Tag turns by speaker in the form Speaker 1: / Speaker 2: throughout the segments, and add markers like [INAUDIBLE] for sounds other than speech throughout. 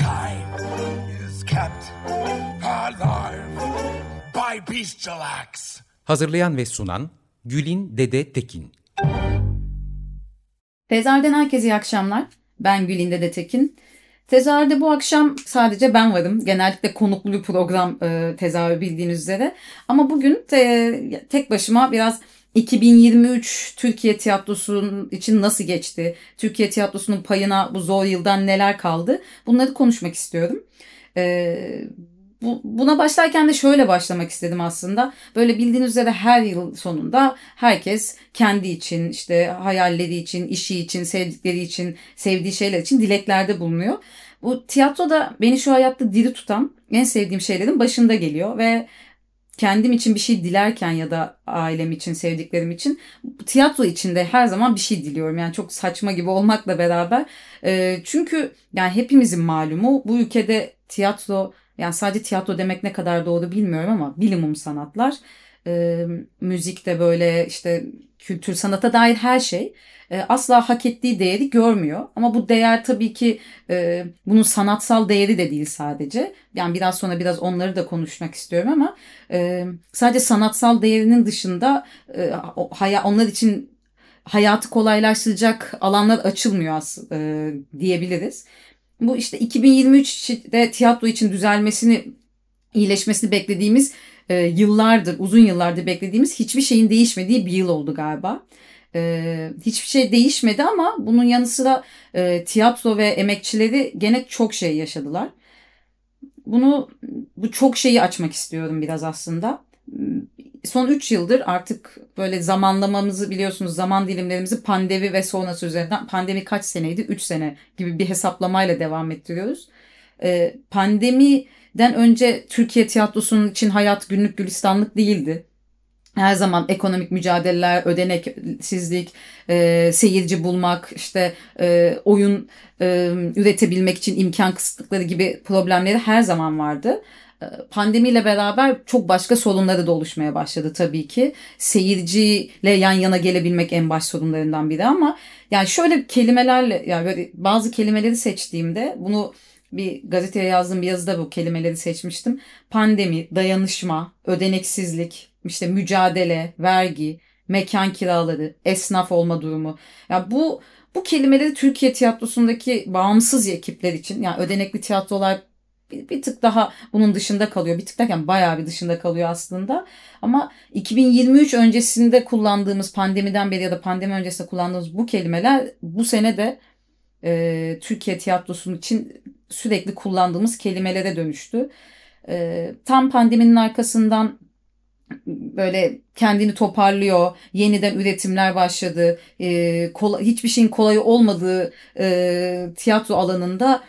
Speaker 1: Mankind is kept alive by bestial acts. Hazırlayan ve sunan Gülin Dede Tekin.
Speaker 2: Tezar'dan herkese iyi akşamlar. Ben Gülin Dede Tekin. Tezahürde bu akşam sadece ben varım. Genellikle konuklu bir program e, tezahür bildiğiniz üzere. Ama bugün te, tek başıma biraz 2023 Türkiye tiyatrosunun için nasıl geçti? Türkiye tiyatrosunun payına bu zor yıldan neler kaldı? Bunları konuşmak istiyorum. Ee, bu, buna başlarken de şöyle başlamak istedim aslında. Böyle bildiğiniz üzere her yıl sonunda herkes kendi için, işte hayalleri için, işi için, sevdikleri için, sevdiği şeyler için dileklerde bulunuyor. Bu tiyatro da beni şu hayatta diri tutan en sevdiğim şeylerin başında geliyor ve kendim için bir şey dilerken ya da ailem için, sevdiklerim için tiyatro içinde her zaman bir şey diliyorum. Yani çok saçma gibi olmakla beraber. E, çünkü yani hepimizin malumu bu ülkede tiyatro yani sadece tiyatro demek ne kadar doğru bilmiyorum ama bilimum sanatlar, e, müzik de böyle işte kültür sanata dair her şey e, asla hak ettiği değeri görmüyor. Ama bu değer tabii ki e, bunun sanatsal değeri de değil sadece. Yani biraz sonra biraz onları da konuşmak istiyorum ama e, sadece sanatsal değerinin dışında e, onlar için hayatı kolaylaştıracak alanlar açılmıyor aslında e, diyebiliriz bu işte 2023'de tiyatro için düzelmesini, iyileşmesini beklediğimiz e, yıllardır, uzun yıllardır beklediğimiz hiçbir şeyin değişmediği bir yıl oldu galiba. E, hiçbir şey değişmedi ama bunun yanı sıra e, tiyatro ve emekçileri gene çok şey yaşadılar. Bunu bu çok şeyi açmak istiyorum biraz aslında son 3 yıldır artık böyle zamanlamamızı biliyorsunuz zaman dilimlerimizi pandemi ve sonrası üzerinden pandemi kaç seneydi? 3 sene gibi bir hesaplamayla devam ettiriyoruz. Ee, pandemiden önce Türkiye tiyatrosunun için hayat günlük gülistanlık değildi. Her zaman ekonomik mücadeleler, ödeneksizlik, e, seyirci bulmak, işte e, oyun e, üretebilmek için imkan kısıtlıkları gibi problemleri her zaman vardı. Ee, pandemiyle beraber çok başka sorunları da oluşmaya başladı tabii ki. Seyirciyle yan yana gelebilmek en baş sorunlarından biri ama yani şöyle kelimelerle yani böyle bazı kelimeleri seçtiğimde bunu bir gazeteye yazdığım bir yazıda bu kelimeleri seçmiştim. Pandemi, dayanışma, ödeneksizlik, işte mücadele, vergi, mekan kiraları, esnaf olma durumu. Ya bu bu kelimeleri Türkiye tiyatrosundaki bağımsız ekipler için yani ödenekli tiyatrolar bir, bir tık daha bunun dışında kalıyor. Bir tık derken bayağı bir dışında kalıyor aslında. Ama 2023 öncesinde kullandığımız pandemiden beri ya da pandemi öncesinde kullandığımız bu kelimeler bu sene de e, Türkiye tiyatrosunun için sürekli kullandığımız kelimelere dönüştü. E, tam pandeminin arkasından böyle kendini toparlıyor, yeniden üretimler başladı, e, kolay, hiçbir şeyin kolay olmadığı e, tiyatro alanında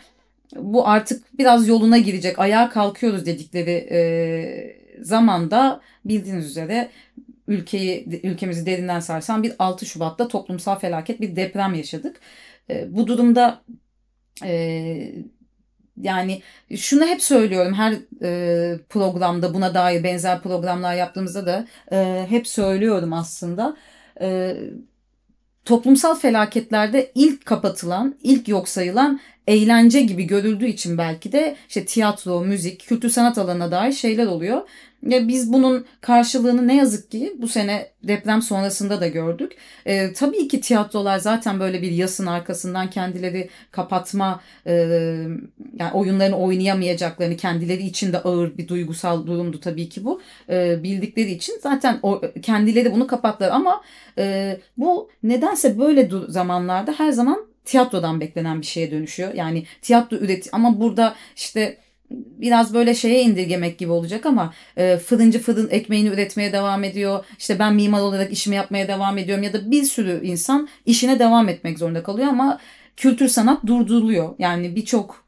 Speaker 2: bu artık biraz yoluna girecek, ayağa kalkıyoruz dedikleri e, zamanda bildiğiniz üzere ülkeyi ülkemizi derinden sarsan bir 6 Şubat'ta toplumsal felaket bir deprem yaşadık. E, bu durumda e, yani şunu hep söylüyorum her e, programda buna dair benzer programlar yaptığımızda da e, hep söylüyorum aslında. E, toplumsal felaketlerde ilk kapatılan, ilk yok sayılan eğlence gibi görüldüğü için belki de işte tiyatro, müzik, kültür sanat alanına dair şeyler oluyor. Ya biz bunun karşılığını ne yazık ki bu sene deprem sonrasında da gördük. E, tabii ki tiyatrolar zaten böyle bir yasın arkasından kendileri kapatma, e, yani oyunlarını oynayamayacaklarını kendileri için de ağır bir duygusal durumdu tabii ki bu. E, bildikleri için zaten o, kendileri bunu kapattılar ama e, bu nedense böyle zamanlarda her zaman tiyatrodan beklenen bir şeye dönüşüyor. Yani tiyatro üret ama burada işte biraz böyle şeye indirgemek gibi olacak ama e, fırıncı fırın ekmeğini üretmeye devam ediyor. İşte ben mimar olarak işimi yapmaya devam ediyorum ya da bir sürü insan işine devam etmek zorunda kalıyor ama kültür sanat durduruluyor. Yani birçok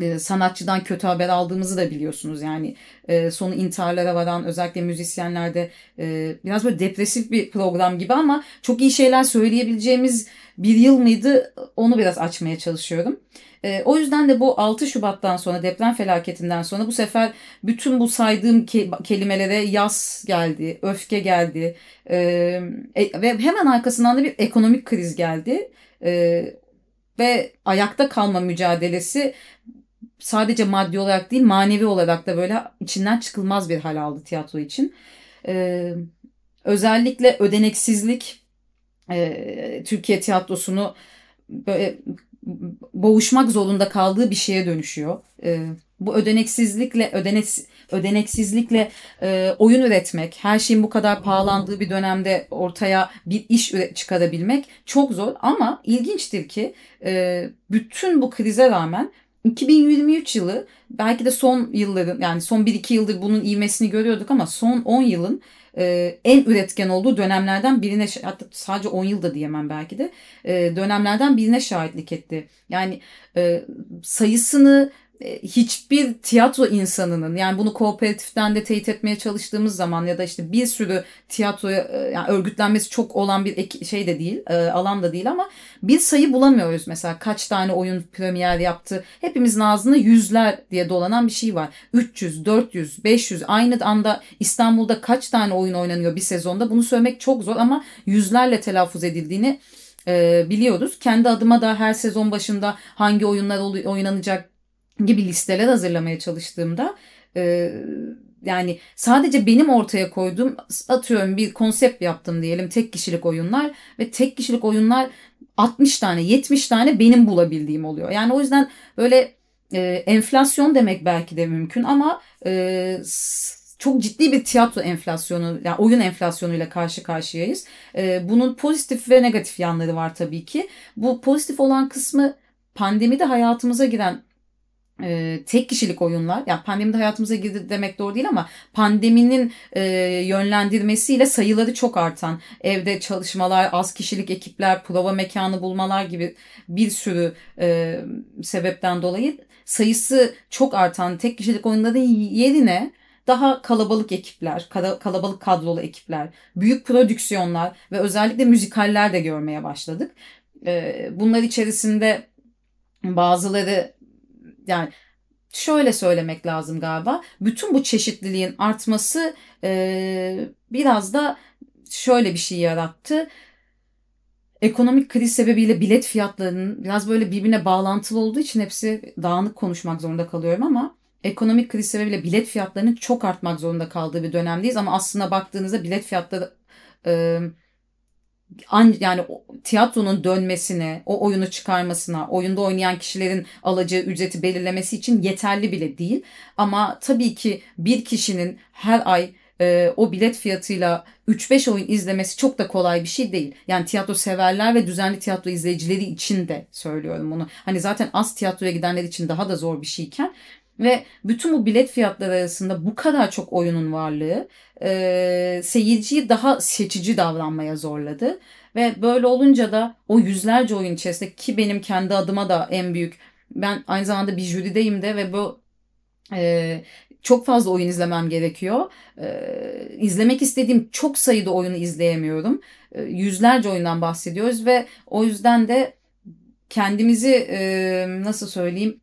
Speaker 2: e, sanatçıdan kötü haber aldığımızı da biliyorsunuz. Yani e, sonu intiharlara varan özellikle müzisyenlerde e, biraz böyle depresif bir program gibi ama çok iyi şeyler söyleyebileceğimiz bir yıl mıydı onu biraz açmaya çalışıyorum. E, o yüzden de bu 6 Şubat'tan sonra deprem felaketinden sonra bu sefer bütün bu saydığım ke- kelimelere yaz geldi, öfke geldi e, e, ve hemen arkasından da bir ekonomik kriz geldi. E, ve ayakta kalma mücadelesi sadece maddi olarak değil manevi olarak da böyle içinden çıkılmaz bir hal aldı tiyatro için. Ee, özellikle ödeneksizlik Türkiye tiyatrosunu böyle boğuşmak zorunda kaldığı bir şeye dönüşüyor. Bu ödeneksizlikle ödenek, ödeneksizlikle oyun üretmek, her şeyin bu kadar pahalandığı bir dönemde ortaya bir iş çıkarabilmek çok zor ama ilginçtir ki bütün bu krize rağmen 2023 yılı belki de son yılların yani son 1-2 yıldır bunun ivmesini görüyorduk ama son 10 yılın e, en üretken olduğu dönemlerden birine hatta sadece 10 yılda diyemem belki de e, dönemlerden birine şahitlik etti. Yani e, sayısını hiçbir tiyatro insanının yani bunu kooperatiften de teyit etmeye çalıştığımız zaman ya da işte bir sürü tiyatro e, yani örgütlenmesi çok olan bir şey de değil e, alan da değil ama bir sayı bulamıyoruz. Mesela kaç tane oyun premier yaptı hepimizin ağzında yüzler diye dolanan bir şey var. 300 400 500 aynı anda İstanbul'da kaç tane oyun oynanıyor bir sezonda? Bunu söylemek çok zor ama yüzlerle telaffuz edildiğini biliyoruz. Kendi adıma da her sezon başında hangi oyunlar oynanacak gibi listeler hazırlamaya çalıştığımda e, yani sadece benim ortaya koyduğum atıyorum bir konsept yaptım diyelim tek kişilik oyunlar ve tek kişilik oyunlar 60 tane 70 tane benim bulabildiğim oluyor. Yani o yüzden böyle e, enflasyon demek belki de mümkün ama e, çok ciddi bir tiyatro enflasyonu, yani oyun enflasyonuyla karşı karşıyayız. E, bunun pozitif ve negatif yanları var tabii ki. Bu pozitif olan kısmı pandemide hayatımıza giren e, tek kişilik oyunlar yani pandemide hayatımıza girdi demek doğru değil ama pandeminin e, yönlendirmesiyle sayıları çok artan evde çalışmalar az kişilik ekipler prova mekanı bulmalar gibi bir sürü e, sebepten dolayı sayısı çok artan tek kişilik oyunların yerine daha kalabalık ekipler, kalabalık kadrolu ekipler, büyük prodüksiyonlar ve özellikle müzikaller de görmeye başladık. Bunlar içerisinde bazıları yani şöyle söylemek lazım galiba. Bütün bu çeşitliliğin artması e, biraz da şöyle bir şey yarattı. Ekonomik kriz sebebiyle bilet fiyatlarının biraz böyle birbirine bağlantılı olduğu için hepsi dağınık konuşmak zorunda kalıyorum ama ekonomik kriz sebebiyle bilet fiyatlarının çok artmak zorunda kaldığı bir dönemdeyiz ama aslında baktığınızda bilet fiyatları yani tiyatronun dönmesine, o oyunu çıkarmasına, oyunda oynayan kişilerin alacağı ücreti belirlemesi için yeterli bile değil. Ama tabii ki bir kişinin her ay e, o bilet fiyatıyla 3-5 oyun izlemesi çok da kolay bir şey değil. Yani tiyatro severler ve düzenli tiyatro izleyicileri için de söylüyorum bunu. Hani zaten az tiyatroya gidenler için daha da zor bir şeyken ve bütün bu bilet fiyatları arasında bu kadar çok oyunun varlığı e, seyirciyi daha seçici davranmaya zorladı. Ve böyle olunca da o yüzlerce oyun içerisinde ki benim kendi adıma da en büyük ben aynı zamanda bir jürideyim de ve bu e, çok fazla oyun izlemem gerekiyor. E, izlemek istediğim çok sayıda oyunu izleyemiyorum. E, yüzlerce oyundan bahsediyoruz ve o yüzden de kendimizi e, nasıl söyleyeyim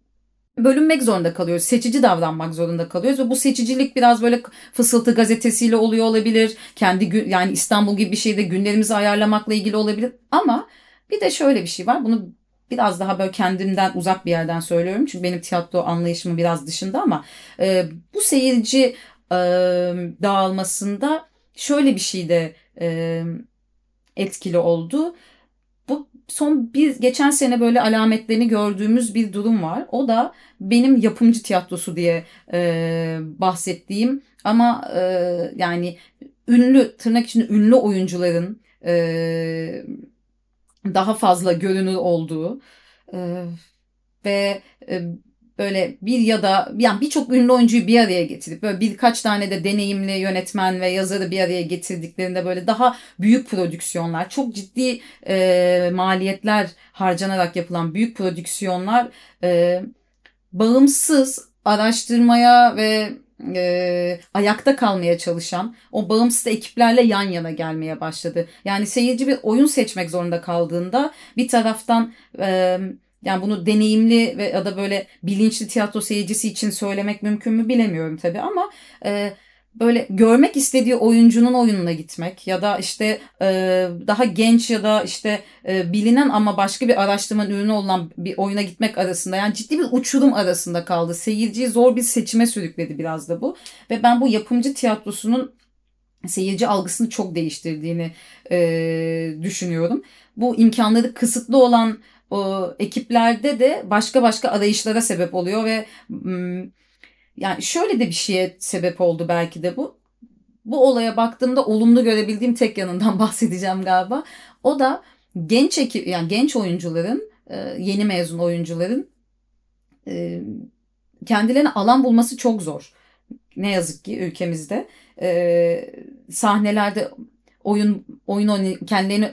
Speaker 2: bölünmek zorunda kalıyoruz. Seçici davranmak zorunda kalıyoruz ve bu seçicilik biraz böyle fısıltı gazetesiyle oluyor olabilir. Kendi gün yani İstanbul gibi bir şeyde günlerimizi ayarlamakla ilgili olabilir. Ama bir de şöyle bir şey var. Bunu biraz daha böyle kendimden uzak bir yerden söylüyorum. Çünkü benim tiyatro anlayışımı biraz dışında ama e, bu seyirci e, dağılmasında şöyle bir şey de e, etkili oldu. Son bir geçen sene böyle alametlerini gördüğümüz bir durum var. O da benim yapımcı tiyatrosu diye e, bahsettiğim ama e, yani ünlü tırnak içinde ünlü oyuncuların e, daha fazla görünür olduğu e, ve e, böyle bir ya da yani birçok ünlü oyuncuyu bir araya getirip böyle birkaç tane de deneyimli yönetmen ve yazarı bir araya getirdiklerinde böyle daha büyük prodüksiyonlar, çok ciddi e, maliyetler harcanarak yapılan büyük prodüksiyonlar e, bağımsız araştırmaya ve e, ayakta kalmaya çalışan o bağımsız ekiplerle yan yana gelmeye başladı. Yani seyirci bir oyun seçmek zorunda kaldığında bir taraftan e, yani bunu deneyimli ve ya da böyle bilinçli tiyatro seyircisi için söylemek mümkün mü bilemiyorum tabii ama e, böyle görmek istediği oyuncunun oyununa gitmek ya da işte e, daha genç ya da işte e, bilinen ama başka bir araştırmanın ürünü olan bir oyuna gitmek arasında yani ciddi bir uçurum arasında kaldı. Seyirciyi zor bir seçime sürükledi biraz da bu ve ben bu yapımcı tiyatrosunun seyirci algısını çok değiştirdiğini e, düşünüyorum. Bu imkanları kısıtlı olan o ekiplerde de başka başka arayışlara sebep oluyor ve yani şöyle de bir şeye sebep oldu belki de bu. Bu olaya baktığımda olumlu görebildiğim tek yanından [LAUGHS] bahsedeceğim galiba. O da genç ekip yani genç oyuncuların, e, yeni mezun oyuncuların e, kendilerine alan bulması çok zor. Ne yazık ki ülkemizde e, sahnelerde oyun oyun kendilerini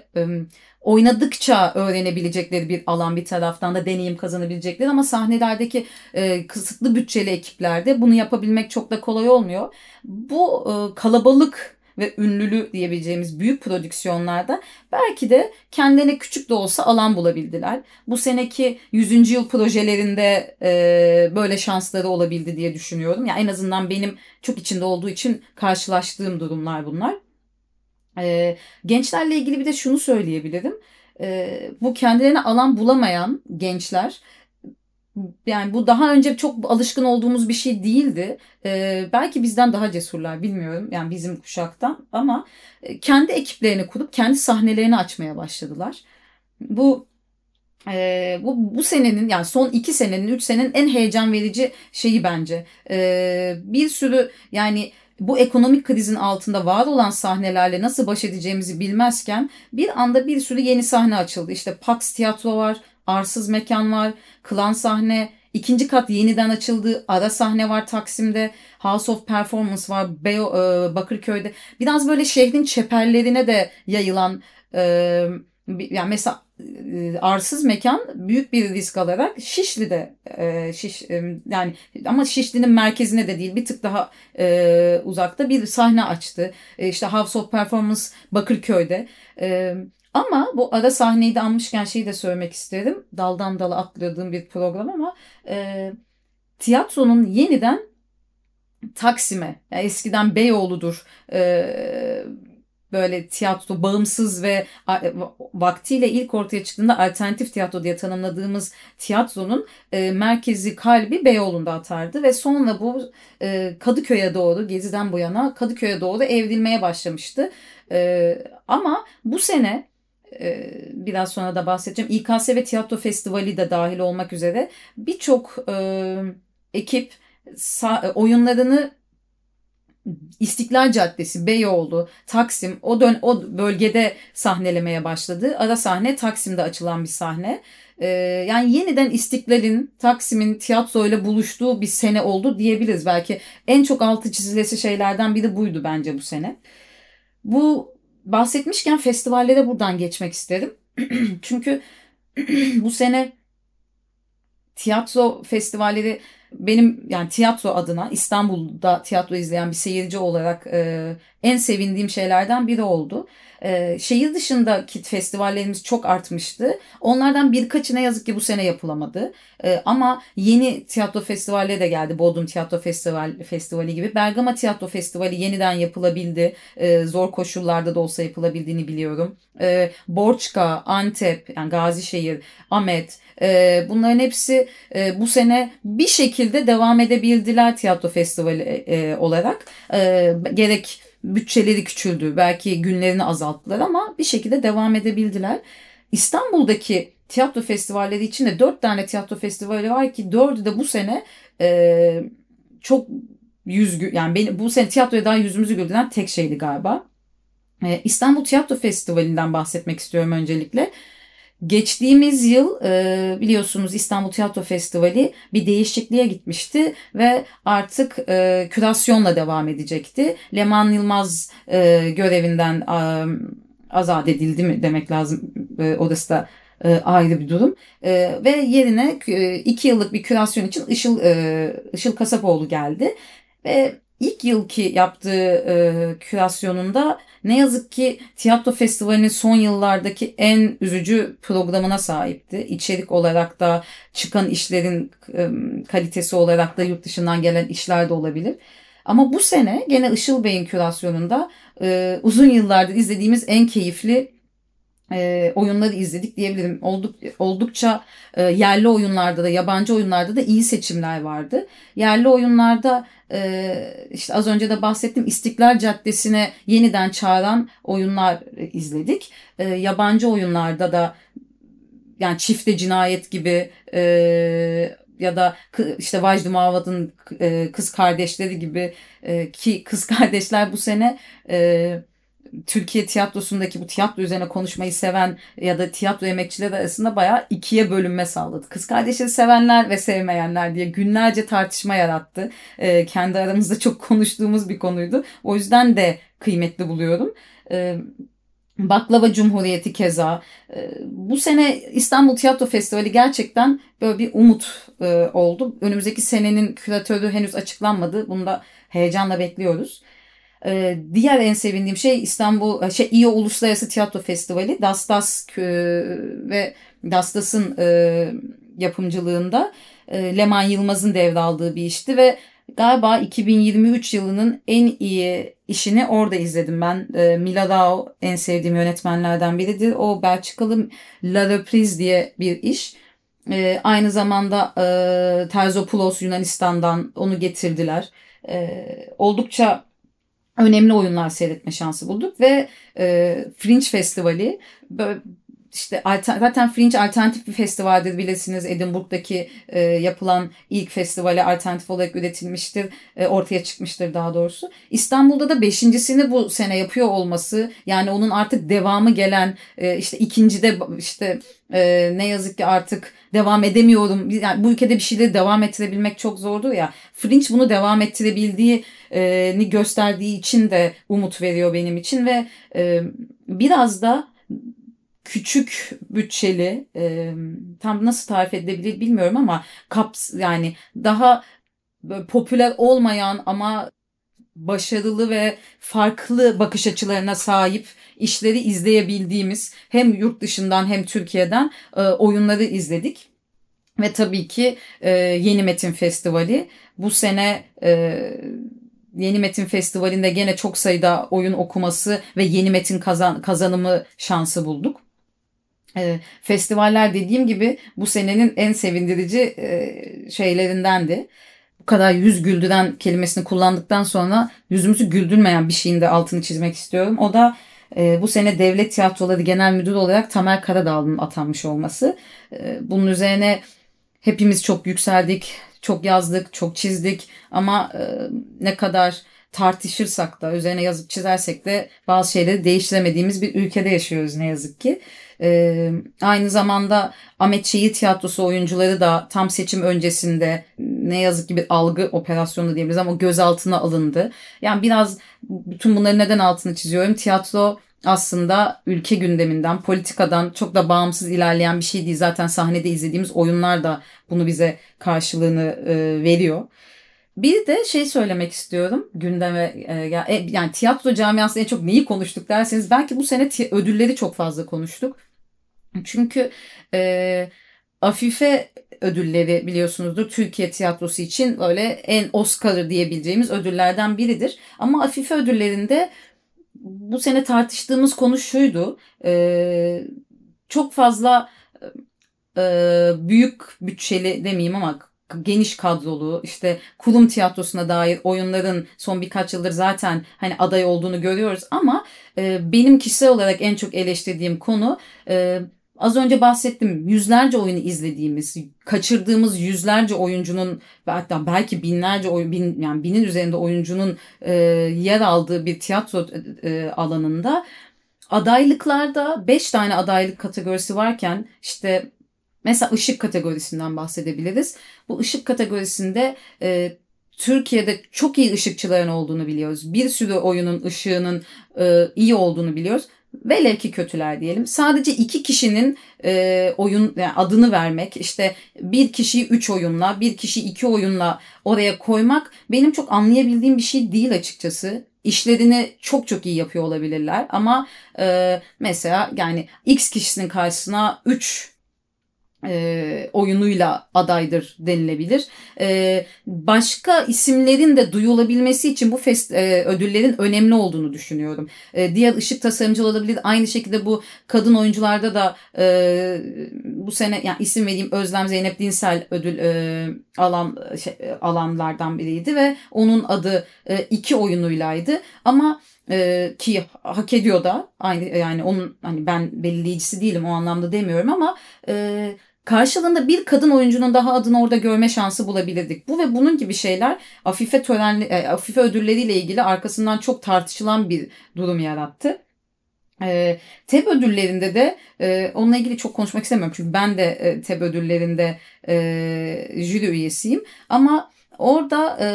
Speaker 2: oynadıkça öğrenebilecekleri bir alan bir taraftan da deneyim kazanabilecekleri ama sahnelerdeki e, kısıtlı bütçeli ekiplerde bunu yapabilmek çok da kolay olmuyor. Bu e, kalabalık ve ünlülü diyebileceğimiz büyük prodüksiyonlarda belki de kendine küçük de olsa alan bulabildiler. Bu seneki 100. yıl projelerinde e, böyle şansları olabildi diye düşünüyorum. Yani en azından benim çok içinde olduğu için karşılaştığım durumlar bunlar. E, gençlerle ilgili bir de şunu söyleyebilirim. E, bu kendilerine alan bulamayan gençler yani bu daha önce çok alışkın olduğumuz bir şey değildi. Ee, belki bizden daha cesurlar bilmiyorum yani bizim kuşaktan ama kendi ekiplerini kurup kendi sahnelerini açmaya başladılar. Bu e, bu bu senenin yani son iki senenin üç senenin en heyecan verici şeyi bence. E, bir sürü yani bu ekonomik krizin altında var olan sahnelerle nasıl baş edeceğimizi bilmezken bir anda bir sürü yeni sahne açıldı. İşte Pax Tiyatro var, Arsız Mekan var, Klan Sahne, ikinci kat yeniden açıldı. Ara sahne var Taksim'de. House of Performance var Beyo, e, Bakırköy'de. Biraz böyle şehrin çeperlerine de yayılan e, yani mesela e, arsız mekan büyük bir risk alarak Şişli'de e, Şiş e, yani ama Şişli'nin merkezine de değil bir tık daha e, uzakta bir sahne açtı. E, işte House of Performance Bakırköy'de. Ama bu ara sahneyi de almışken şeyi de söylemek isterim. Daldan dala atladığım bir program ama e, tiyatronun yeniden Taksim'e, yani eskiden Beyoğlu'dur, e, böyle tiyatro bağımsız ve vaktiyle ilk ortaya çıktığında alternatif tiyatro diye tanımladığımız tiyatronun e, merkezi kalbi Beyoğlu'nda atardı ve sonra bu e, Kadıköy'e doğru Gezi'den bu yana Kadıköy'e doğru evrilmeye başlamıştı. E, ama bu sene e, biraz sonra da bahsedeceğim. İKS ve Tiyatro Festivali de dahil olmak üzere birçok e, ekip oyunlarını İstiklal Caddesi, Beyoğlu, Taksim o dön o bölgede sahnelemeye başladı. Ara sahne Taksim'de açılan bir sahne. Ee, yani yeniden İstiklal'in, Taksim'in tiyatroyla buluştuğu bir sene oldu diyebiliriz. Belki en çok altı çizilesi şeylerden biri buydu bence bu sene. Bu bahsetmişken festivallere buradan geçmek isterim. [CLEARS THROAT] Çünkü [CLEARS THROAT] bu sene tiyatro festivalleri benim yani tiyatro adına İstanbul'da tiyatro izleyen bir seyirci olarak e, en sevindiğim şeylerden biri oldu. E, şehir dışındaki festivallerimiz çok artmıştı. Onlardan birkaçı ne yazık ki bu sene yapılamadı. E, ama yeni tiyatro festivalleri de geldi. Bodrum Tiyatro Festival, Festivali gibi. Bergama Tiyatro Festivali yeniden yapılabildi. E, zor koşullarda da olsa yapılabildiğini biliyorum. Borçka, Antep, yani Gazişehir, Ahmet e, bunların hepsi e, bu sene bir şekilde devam edebildiler tiyatro festivali e, olarak. E, gerek bütçeleri küçüldü, belki günlerini azalttılar ama bir şekilde devam edebildiler. İstanbul'daki tiyatro festivalleri için de dört tane tiyatro festivali var ki dördü de bu sene e, çok yüz yani beni, bu sene tiyatroya daha yüzümüzü güldüren tek şeydi galiba. E, İstanbul Tiyatro Festivali'nden bahsetmek istiyorum öncelikle. Geçtiğimiz yıl e, biliyorsunuz İstanbul Tiyatro Festivali bir değişikliğe gitmişti ve artık e, kürasyonla devam edecekti. Leman Yılmaz e, görevinden azat edildi mi demek lazım. orası da e, ayrı bir durum. E, ve yerine e, iki yıllık bir kürasyon için Işıl, e, Işıl Kasapoğlu geldi. Ve ilk yılki yaptığı e, kürasyonunda ne yazık ki tiyatro festivalinin son yıllardaki en üzücü programına sahipti. İçerik olarak da çıkan işlerin e, kalitesi olarak da yurt dışından gelen işler de olabilir. Ama bu sene gene Işıl Bey'in kürasyonunda e, uzun yıllardır izlediğimiz en keyifli e, oyunları izledik diyebilirim. Olduk, oldukça e, yerli oyunlarda da yabancı oyunlarda da iyi seçimler vardı. Yerli oyunlarda e, işte az önce de bahsettim İstiklal Caddesi'ne yeniden çağıran oyunlar izledik. Yabancı oyunlarda da yani çifte cinayet gibi ya da işte Vajdi Mavad'ın kız kardeşleri gibi ki kız [LAUGHS] kardeşler bu sene e, Türkiye tiyatrosundaki bu tiyatro üzerine konuşmayı seven ya da tiyatro emekçileri arasında bayağı ikiye bölünme sağladı. Kız kardeşleri sevenler ve sevmeyenler diye günlerce tartışma yarattı. E, kendi aramızda çok konuştuğumuz bir konuydu. O yüzden de kıymetli buluyorum. E, Baklava Cumhuriyeti keza. Bu sene İstanbul Tiyatro Festivali gerçekten böyle bir umut oldu. Önümüzdeki senenin küratörü henüz açıklanmadı. Bunu da heyecanla bekliyoruz. Ee, diğer en sevindiğim şey İstanbul e, şey İO Uluslararası Tiyatro Festivali. Dastas e, ve Dastas'ın e, yapımcılığında e, Leman Yılmaz'ın devraldığı bir işti ve galiba 2023 yılının en iyi işini orada izledim ben. E, Mila en sevdiğim yönetmenlerden biridir. O Belçikalı La Reprise diye bir iş. E, aynı zamanda e, Terzopoulos Yunanistan'dan onu getirdiler. E, oldukça önemli oyunlar seyretme şansı bulduk ve e, Fringe Festivali işte zaten Fringe alternatif bir festivaldir bilirsiniz. Edinburgh'daki e, yapılan ilk festivale alternatif olarak üretilmiştir. E, ortaya çıkmıştır daha doğrusu. İstanbul'da da beşincisini bu sene yapıyor olması yani onun artık devamı gelen e, işte ikincide işte e, ne yazık ki artık devam edemiyorum. Yani bu ülkede bir şeyleri devam ettirebilmek çok zordur ya. Fringe bunu devam ettirebildiğini gösterdiği için de umut veriyor benim için ve e, biraz da küçük bütçeli e, tam nasıl tarif edilebilir bilmiyorum ama kaps yani daha popüler olmayan ama başarılı ve farklı bakış açılarına sahip işleri izleyebildiğimiz hem yurt dışından hem Türkiye'den e, oyunları izledik. Ve tabii ki e, Yeni Metin Festivali bu sene e, Yeni Metin Festivali'nde gene çok sayıda oyun okuması ve yeni metin kazan, kazanımı şansı bulduk. E, festivaller dediğim gibi bu senenin en sevindirici e, şeylerindendi. Bu kadar yüz güldüren kelimesini kullandıktan sonra yüzümüzü güldürmeyen bir şeyin de altını çizmek istiyorum. O da e, bu sene Devlet Tiyatroları Genel Müdürü olarak Tamer Karadağlı'nın atanmış olması. E, bunun üzerine hepimiz çok yükseldik, çok yazdık, çok çizdik ama e, ne kadar tartışırsak da üzerine yazıp çizersek de bazı şeyleri değiştiremediğimiz bir ülkede yaşıyoruz ne yazık ki. Ee, aynı zamanda Ahmet Şehir Tiyatrosu oyuncuları da tam seçim öncesinde ne yazık ki bir algı operasyonu diyebiliriz ama gözaltına alındı. Yani biraz bütün bunları neden altını çiziyorum? Tiyatro aslında ülke gündeminden, politikadan çok da bağımsız ilerleyen bir şey değil. Zaten sahnede izlediğimiz oyunlar da bunu bize karşılığını e, veriyor. Bir de şey söylemek istiyorum gündeme e, e, yani tiyatro camiasında en çok neyi konuştuk derseniz belki bu sene ödülleri çok fazla konuştuk. Çünkü e, Afife ödülleri biliyorsunuzdur Türkiye tiyatrosu için öyle en Oscar'ı diyebileceğimiz ödüllerden biridir. Ama Afife ödüllerinde bu sene tartıştığımız konu şuydu. E, çok fazla e, büyük bütçeli demeyeyim ama geniş kadrolu işte kurum tiyatrosuna dair oyunların son birkaç yıldır zaten hani aday olduğunu görüyoruz. Ama e, benim kişisel olarak en çok eleştirdiğim konu e, az önce bahsettim yüzlerce oyunu izlediğimiz kaçırdığımız yüzlerce oyuncunun hatta belki binlerce oyun bin, yani binin üzerinde oyuncunun e, yer aldığı bir tiyatro e, alanında adaylıklarda 5 tane adaylık kategorisi varken işte Mesela ışık kategorisinden bahsedebiliriz. Bu ışık kategorisinde e, Türkiye'de çok iyi ışıkçıların olduğunu biliyoruz. Bir sürü oyunun ışığının e, iyi olduğunu biliyoruz. velev ki kötüler diyelim. Sadece iki kişinin e, oyun yani adını vermek, işte bir kişiyi üç oyunla, bir kişi iki oyunla oraya koymak benim çok anlayabildiğim bir şey değil açıkçası. İşlerini çok çok iyi yapıyor olabilirler ama e, mesela yani X kişisinin karşısına 3 e, oyunuyla adaydır denilebilir. E, başka isimlerin de duyulabilmesi için bu fest, e, ödüllerin önemli olduğunu düşünüyorum. E, diğer ışık tasarımcı olabilir. Aynı şekilde bu kadın oyuncularda da e, bu sene yani isim vereyim Özlem Zeynep Dinsel ödül e, alan şey, alanlardan biriydi ve onun adı e, iki oyunuylaydı. Ama e, ki hak ediyor da aynı yani onun hani ben belirleyicisi değilim o anlamda demiyorum ama e, karşılığında bir kadın oyuncunun daha adını orada görme şansı bulabilirdik. Bu ve bunun gibi şeyler Afife törenli e, Afife ödülleriyle ilgili arkasından çok tartışılan bir durum yarattı. E, TEB ödüllerinde de e, onunla ilgili çok konuşmak istemiyorum çünkü ben de e, TEB ödüllerinde e, jüri üyesiyim ama Orada e,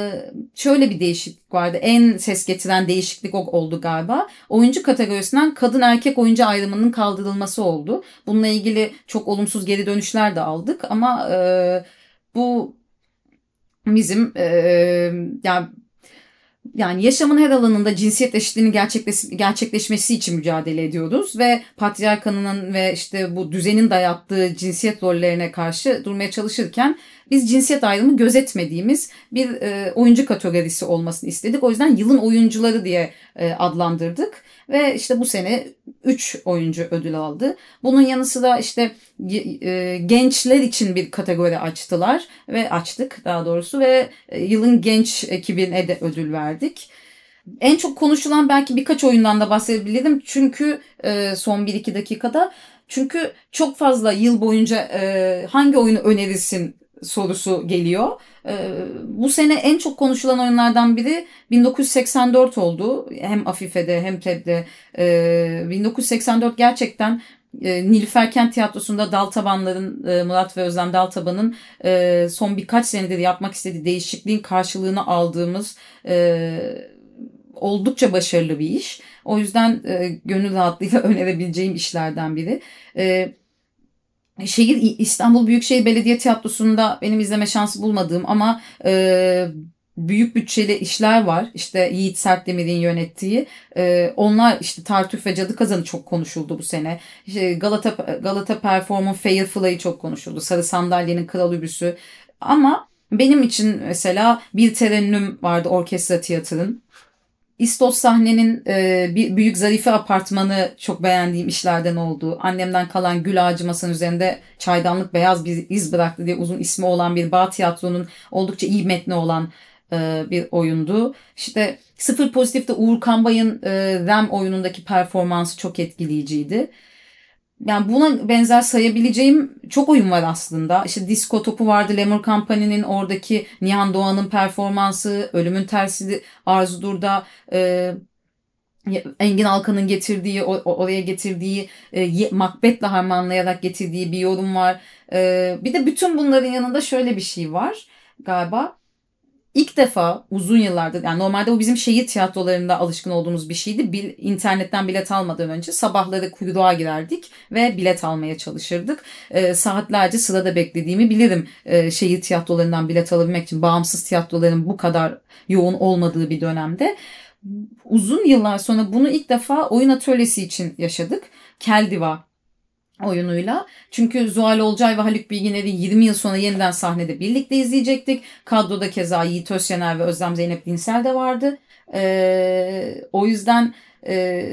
Speaker 2: şöyle bir değişiklik vardı. En ses getiren değişiklik oldu galiba. Oyuncu kategorisinden kadın erkek oyuncu ayrımının kaldırılması oldu. Bununla ilgili çok olumsuz geri dönüşler de aldık ama e, bu bizim e, yani yani yaşamın her alanında cinsiyet eşitliğinin gerçekleş, gerçekleşmesi için mücadele ediyoruz ve patriarkanın ve işte bu düzenin dayattığı cinsiyet rollerine karşı durmaya çalışırken biz cinsiyet ayrımı gözetmediğimiz bir e, oyuncu kategorisi olmasını istedik. O yüzden yılın oyuncuları diye e, adlandırdık ve işte bu sene 3 oyuncu ödül aldı. Bunun yanı sıra işte e, gençler için bir kategori açtılar ve açtık daha doğrusu ve e, yılın genç ekibine de ödül verdik. En çok konuşulan belki birkaç oyundan da bahsedebilirim. Çünkü e, son 1-2 dakikada çünkü çok fazla yıl boyunca e, hangi oyunu önerirsin sorusu geliyor. Ee, bu sene en çok konuşulan oyunlardan biri 1984 oldu. Hem Afife'de hem TED'de. Ee, 1984 gerçekten e, Nilüfer Kent Tiyatrosu'nda Daltabanların, e, Murat ve Özlem Daltaban'ın e, son birkaç senedir yapmak istediği değişikliğin karşılığını aldığımız oldukça başarılı bir iş. O yüzden gönül rahatlığıyla [LAUGHS] önerebileceğim işlerden biri. Şehir İstanbul Büyükşehir Belediye Tiyatrosu'nda benim izleme şansı bulmadığım ama e, büyük bütçeli işler var. İşte Yiğit Sertdemir'in yönettiği. E, onlar işte Tartüf ve Cadı Kazanı çok konuşuldu bu sene. İşte Galata Galata Perform'un Firefly'ı çok konuşuldu. Sarı Sandalye'nin Kral Übüsü. Ama benim için mesela bir terennüm vardı orkestra tiyatronun. İstos sahnenin e, bir büyük zarife apartmanı çok beğendiğim işlerden oldu. Annemden kalan gül ağacı masanın üzerinde çaydanlık beyaz bir iz bıraktı diye uzun ismi olan bir bağ tiyatronun oldukça iyi metni olan e, bir oyundu. İşte Sıfır Pozitif'te Uğur Kambay'ın e, Rem oyunundaki performansı çok etkileyiciydi yani buna benzer sayabileceğim çok oyun var aslında. İşte Disco Topu vardı. Lemur Company'nin oradaki Nihan Doğan'ın performansı, Ölümün Tersi Arzudur da e, Engin Alkan'ın getirdiği, oraya getirdiği, e, Macbeth'le harmanlayarak getirdiği bir yorum var. E, bir de bütün bunların yanında şöyle bir şey var galiba ilk defa uzun yıllardır yani normalde bu bizim şehir tiyatrolarında alışkın olduğumuz bir şeydi. Bil, internetten bilet almadan önce sabahları kuyruğa girerdik ve bilet almaya çalışırdık. E, saatlerce sırada beklediğimi bilirim e, şehir tiyatrolarından bilet alabilmek için. Bağımsız tiyatroların bu kadar yoğun olmadığı bir dönemde. Uzun yıllar sonra bunu ilk defa oyun atölyesi için yaşadık. Keldiva oyunuyla. Çünkü Zuhal Olcay ve Haluk Bilginer'i 20 yıl sonra yeniden sahnede birlikte izleyecektik. Kadroda keza Yiğit Özyener ve Özlem Zeynep Dinsel de vardı. Ee, o yüzden e,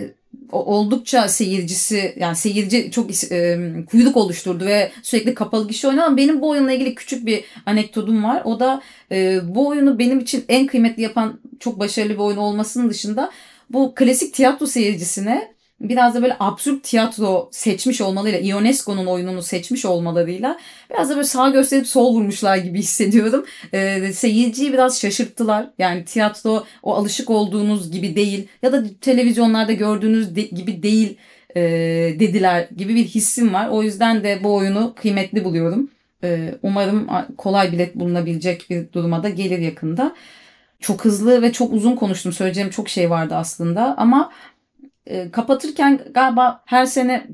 Speaker 2: oldukça seyircisi yani seyirci çok e, kuyruk oluşturdu ve sürekli kapalı gişe oynadı ama benim bu oyunla ilgili küçük bir anekdotum var. O da e, bu oyunu benim için en kıymetli yapan çok başarılı bir oyun olmasının dışında bu klasik tiyatro seyircisine biraz da böyle absürt tiyatro seçmiş olmalarıyla, Ionesco'nun oyununu seçmiş olmalarıyla biraz da böyle sağ gösterip sol vurmuşlar gibi [LAUGHS] hissediyorum. E, seyirciyi biraz şaşırttılar. Yani tiyatro o alışık olduğunuz gibi değil ya da televizyonlarda gördüğünüz de, gibi değil e, dediler gibi bir hissim var. O yüzden de bu oyunu kıymetli buluyorum. E, umarım kolay bilet bulunabilecek bir duruma da gelir yakında. Çok hızlı ve çok uzun konuştum. Söyleyeceğim çok şey vardı aslında ama e, kapatırken galiba her sene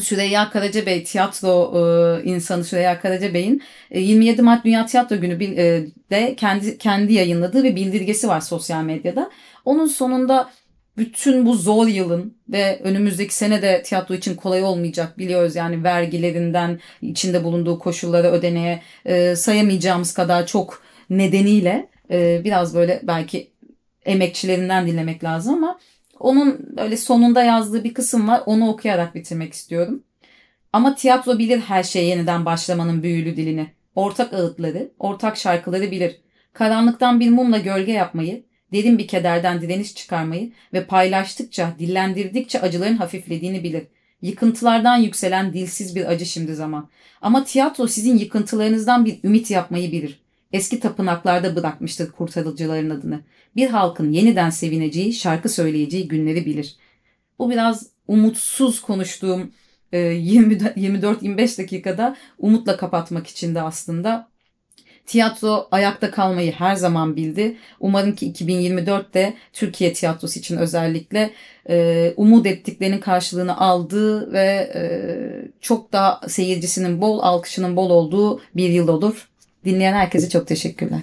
Speaker 2: Süreyya Karacabey tiyatro e, insanı Süreyya Karacabey'in e, 27 Mart Dünya Tiyatro Günü e, de kendi kendi yayınladığı bir bildirgesi var sosyal medyada. Onun sonunda bütün bu zor yılın ve önümüzdeki sene de tiyatro için kolay olmayacak biliyoruz yani vergilerinden içinde bulunduğu koşulları ödeneye e, sayamayacağımız kadar çok nedeniyle e, biraz böyle belki emekçilerinden dinlemek lazım ama onun öyle sonunda yazdığı bir kısım var. Onu okuyarak bitirmek istiyorum. Ama tiyatro bilir her şeye yeniden başlamanın büyülü dilini. Ortak ağıtları, ortak şarkıları bilir. Karanlıktan bir mumla gölge yapmayı, derin bir kederden direniş çıkarmayı ve paylaştıkça, dillendirdikçe acıların hafiflediğini bilir. Yıkıntılardan yükselen dilsiz bir acı şimdi zaman. Ama tiyatro sizin yıkıntılarınızdan bir ümit yapmayı bilir. Eski tapınaklarda bırakmıştır kurtarıcıların adını. Bir halkın yeniden sevineceği, şarkı söyleyeceği günleri bilir. Bu biraz umutsuz konuştuğum 24-25 dakikada umutla kapatmak için de aslında Tiyatro ayakta kalmayı her zaman bildi. Umarım ki 2024'te Türkiye tiyatrosu için özellikle e, umut ettiklerinin karşılığını aldığı ve e, çok daha seyircisinin bol, alkışının bol olduğu bir yıl olur. Dinleyen herkese çok teşekkürler.